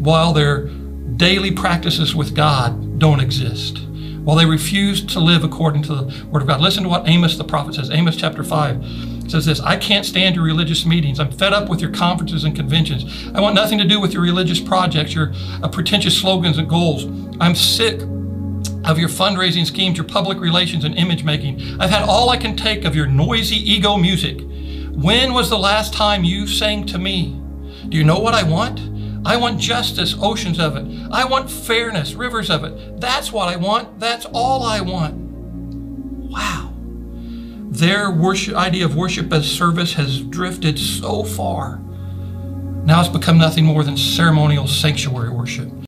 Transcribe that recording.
while their daily practices with God don't exist. While they refuse to live according to the Word of God. Listen to what Amos the prophet says. Amos chapter 5 says this I can't stand your religious meetings. I'm fed up with your conferences and conventions. I want nothing to do with your religious projects, your uh, pretentious slogans and goals. I'm sick of your fundraising schemes, your public relations, and image making. I've had all I can take of your noisy ego music. When was the last time you sang to me? Do you know what I want? I want justice, oceans of it. I want fairness, rivers of it. That's what I want. That's all I want. Wow. Their worship idea of worship as service has drifted so far. Now it's become nothing more than ceremonial sanctuary worship.